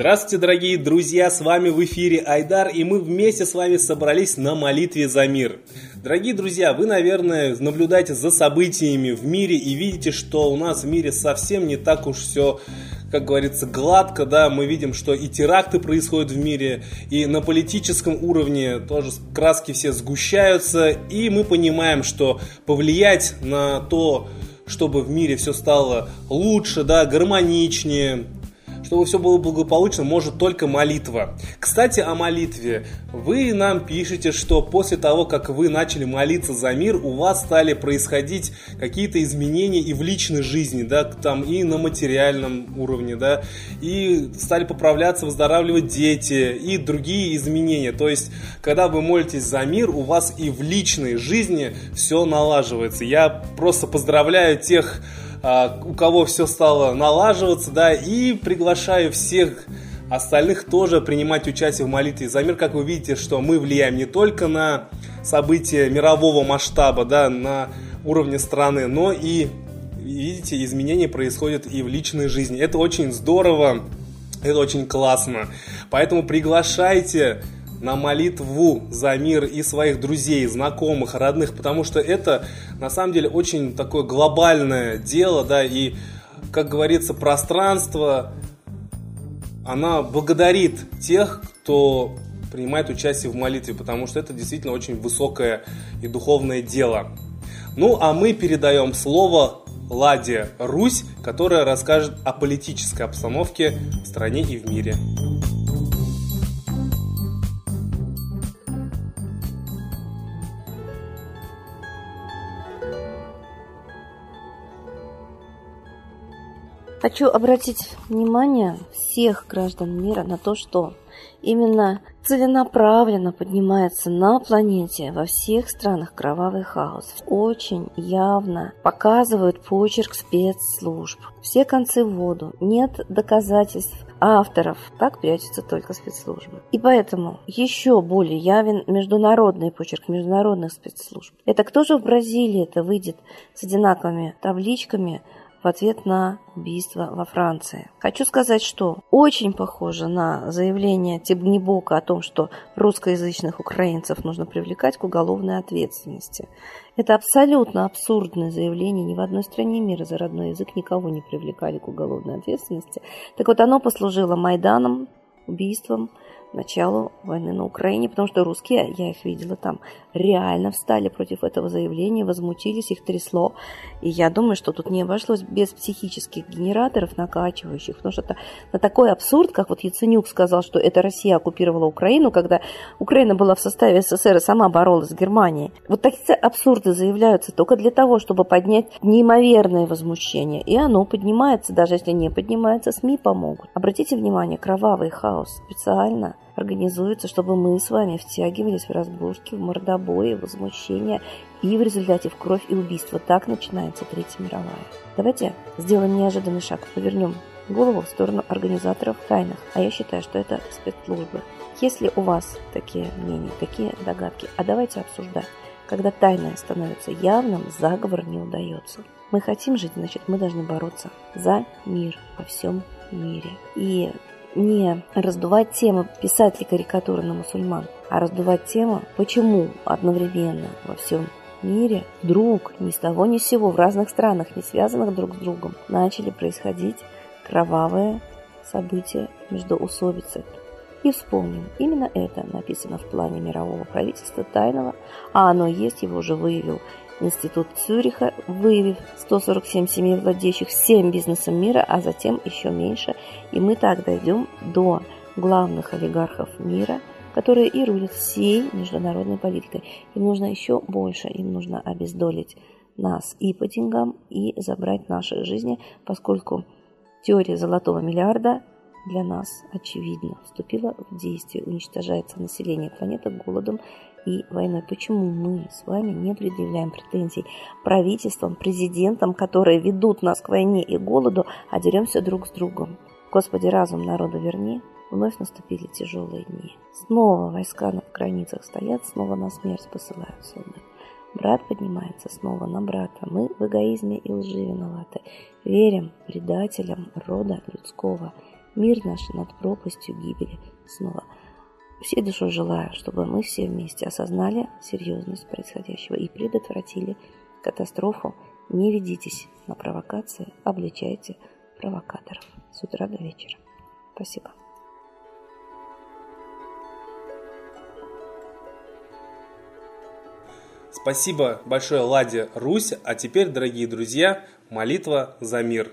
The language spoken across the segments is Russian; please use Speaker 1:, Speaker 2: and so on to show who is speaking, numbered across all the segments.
Speaker 1: Здравствуйте, дорогие друзья, с вами в эфире Айдар, и мы вместе с вами собрались на молитве за мир. Дорогие друзья, вы, наверное, наблюдаете за событиями в мире и видите, что у нас в мире совсем не так уж все как говорится, гладко, да, мы видим, что и теракты происходят в мире, и на политическом уровне тоже краски все сгущаются, и мы понимаем, что повлиять на то, чтобы в мире все стало лучше, да, гармоничнее, чтобы все было благополучно, может только молитва. Кстати, о молитве. Вы нам пишете, что после того, как вы начали молиться за мир, у вас стали происходить какие-то изменения и в личной жизни, да, там и на материальном уровне, да, и стали поправляться, выздоравливать дети и другие изменения. То есть, когда вы молитесь за мир, у вас и в личной жизни все налаживается. Я просто поздравляю тех у кого все стало налаживаться, да, и приглашаю всех остальных тоже принимать участие в молитве за мир. Как вы видите, что мы влияем не только на события мирового масштаба, да, на уровне страны, но и, видите, изменения происходят и в личной жизни. Это очень здорово, это очень классно. Поэтому приглашайте на молитву за мир и своих друзей, знакомых, родных, потому что это на самом деле очень такое глобальное дело, да, и, как говорится, пространство, она благодарит тех, кто принимает участие в молитве, потому что это действительно очень высокое и духовное дело. Ну, а мы передаем слово Ладе Русь, которая расскажет о политической обстановке в стране и в мире.
Speaker 2: Хочу обратить внимание всех граждан мира на то, что именно целенаправленно поднимается на планете во всех странах кровавый хаос. Очень явно показывают почерк спецслужб. Все концы в воду. Нет доказательств авторов. Так прячутся только спецслужбы. И поэтому еще более явен международный почерк международных спецслужб. Это кто же в Бразилии это выйдет с одинаковыми табличками – в ответ на убийство во Франции. Хочу сказать, что очень похоже на заявление Тибнибока о том, что русскоязычных украинцев нужно привлекать к уголовной ответственности. Это абсолютно абсурдное заявление. Ни в одной стране мира за родной язык никого не привлекали к уголовной ответственности. Так вот, оно послужило Майданом, убийством, началу войны на Украине, потому что русские, я их видела там, реально встали против этого заявления, возмутились, их трясло. И я думаю, что тут не обошлось без психических генераторов, накачивающих, потому что это на такой абсурд, как вот Яценюк сказал, что это Россия оккупировала Украину, когда Украина была в составе СССР и сама боролась с Германией. Вот такие абсурды заявляются только для того, чтобы поднять неимоверное возмущение. И оно поднимается, даже если не поднимается, СМИ помогут. Обратите внимание, кровавый хаос специально организуется, чтобы мы с вами втягивались в разборки, в мордобои, в возмущения и в результате в кровь и убийство. Так начинается Третья мировая. Давайте сделаем неожиданный шаг, повернем голову в сторону организаторов тайных. А я считаю, что это спецслужбы. Если у вас такие мнения, такие догадки, а давайте обсуждать. Когда тайное становится явным, заговор не удается. Мы хотим жить, значит, мы должны бороться за мир во всем мире. И не раздувать тему писателей карикатуры на мусульман, а раздувать тему, почему одновременно во всем мире вдруг ни с того ни с сего в разных странах, не связанных друг с другом, начали происходить кровавые события между усобицей. И вспомним, именно это написано в плане мирового правительства тайного, а оно есть, его уже выявил Институт Цюриха, выявив 147 семей, владеющих всем бизнесом мира, а затем еще меньше. И мы так дойдем до главных олигархов мира, которые и рулят всей международной политикой. Им нужно еще больше, им нужно обездолить нас и по деньгам, и забрать наши жизни, поскольку теория золотого миллиарда для нас, очевидно, вступила в действие. Уничтожается население планеты голодом и войной. Почему мы с вами не предъявляем претензий правительствам, президентам, которые ведут нас к войне и голоду, а деремся друг с другом? Господи, разум народа верни. Вновь наступили тяжелые дни. Снова войска на границах стоят, снова на смерть посылают солдат. Брат поднимается снова на брата. Мы в эгоизме и лжи виноваты. Верим предателям рода людского. Мир наш над пропастью гибели снова. Всей душой желаю, чтобы мы все вместе осознали серьезность происходящего и предотвратили катастрофу. Не ведитесь на провокации, обличайте провокаторов с утра до вечера. Спасибо.
Speaker 1: Спасибо большое Ладе Русь. А теперь, дорогие друзья, молитва за мир.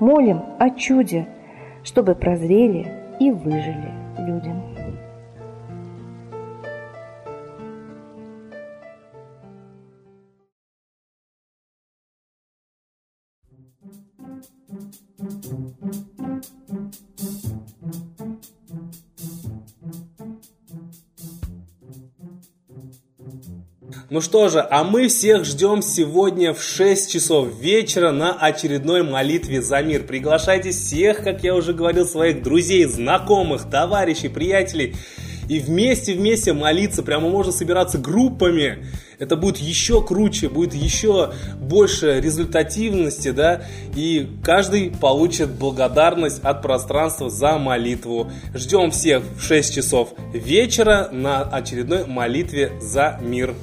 Speaker 2: молим о чуде, чтобы прозрели и выжили людям.
Speaker 1: Ну что же, а мы всех ждем сегодня в 6 часов вечера на очередной молитве за мир. Приглашайте всех, как я уже говорил, своих друзей, знакомых, товарищей, приятелей. И вместе-вместе молиться, прямо можно собираться группами. Это будет еще круче, будет еще больше результативности, да, и каждый получит благодарность от пространства за молитву. Ждем всех в 6 часов вечера на очередной молитве за мир.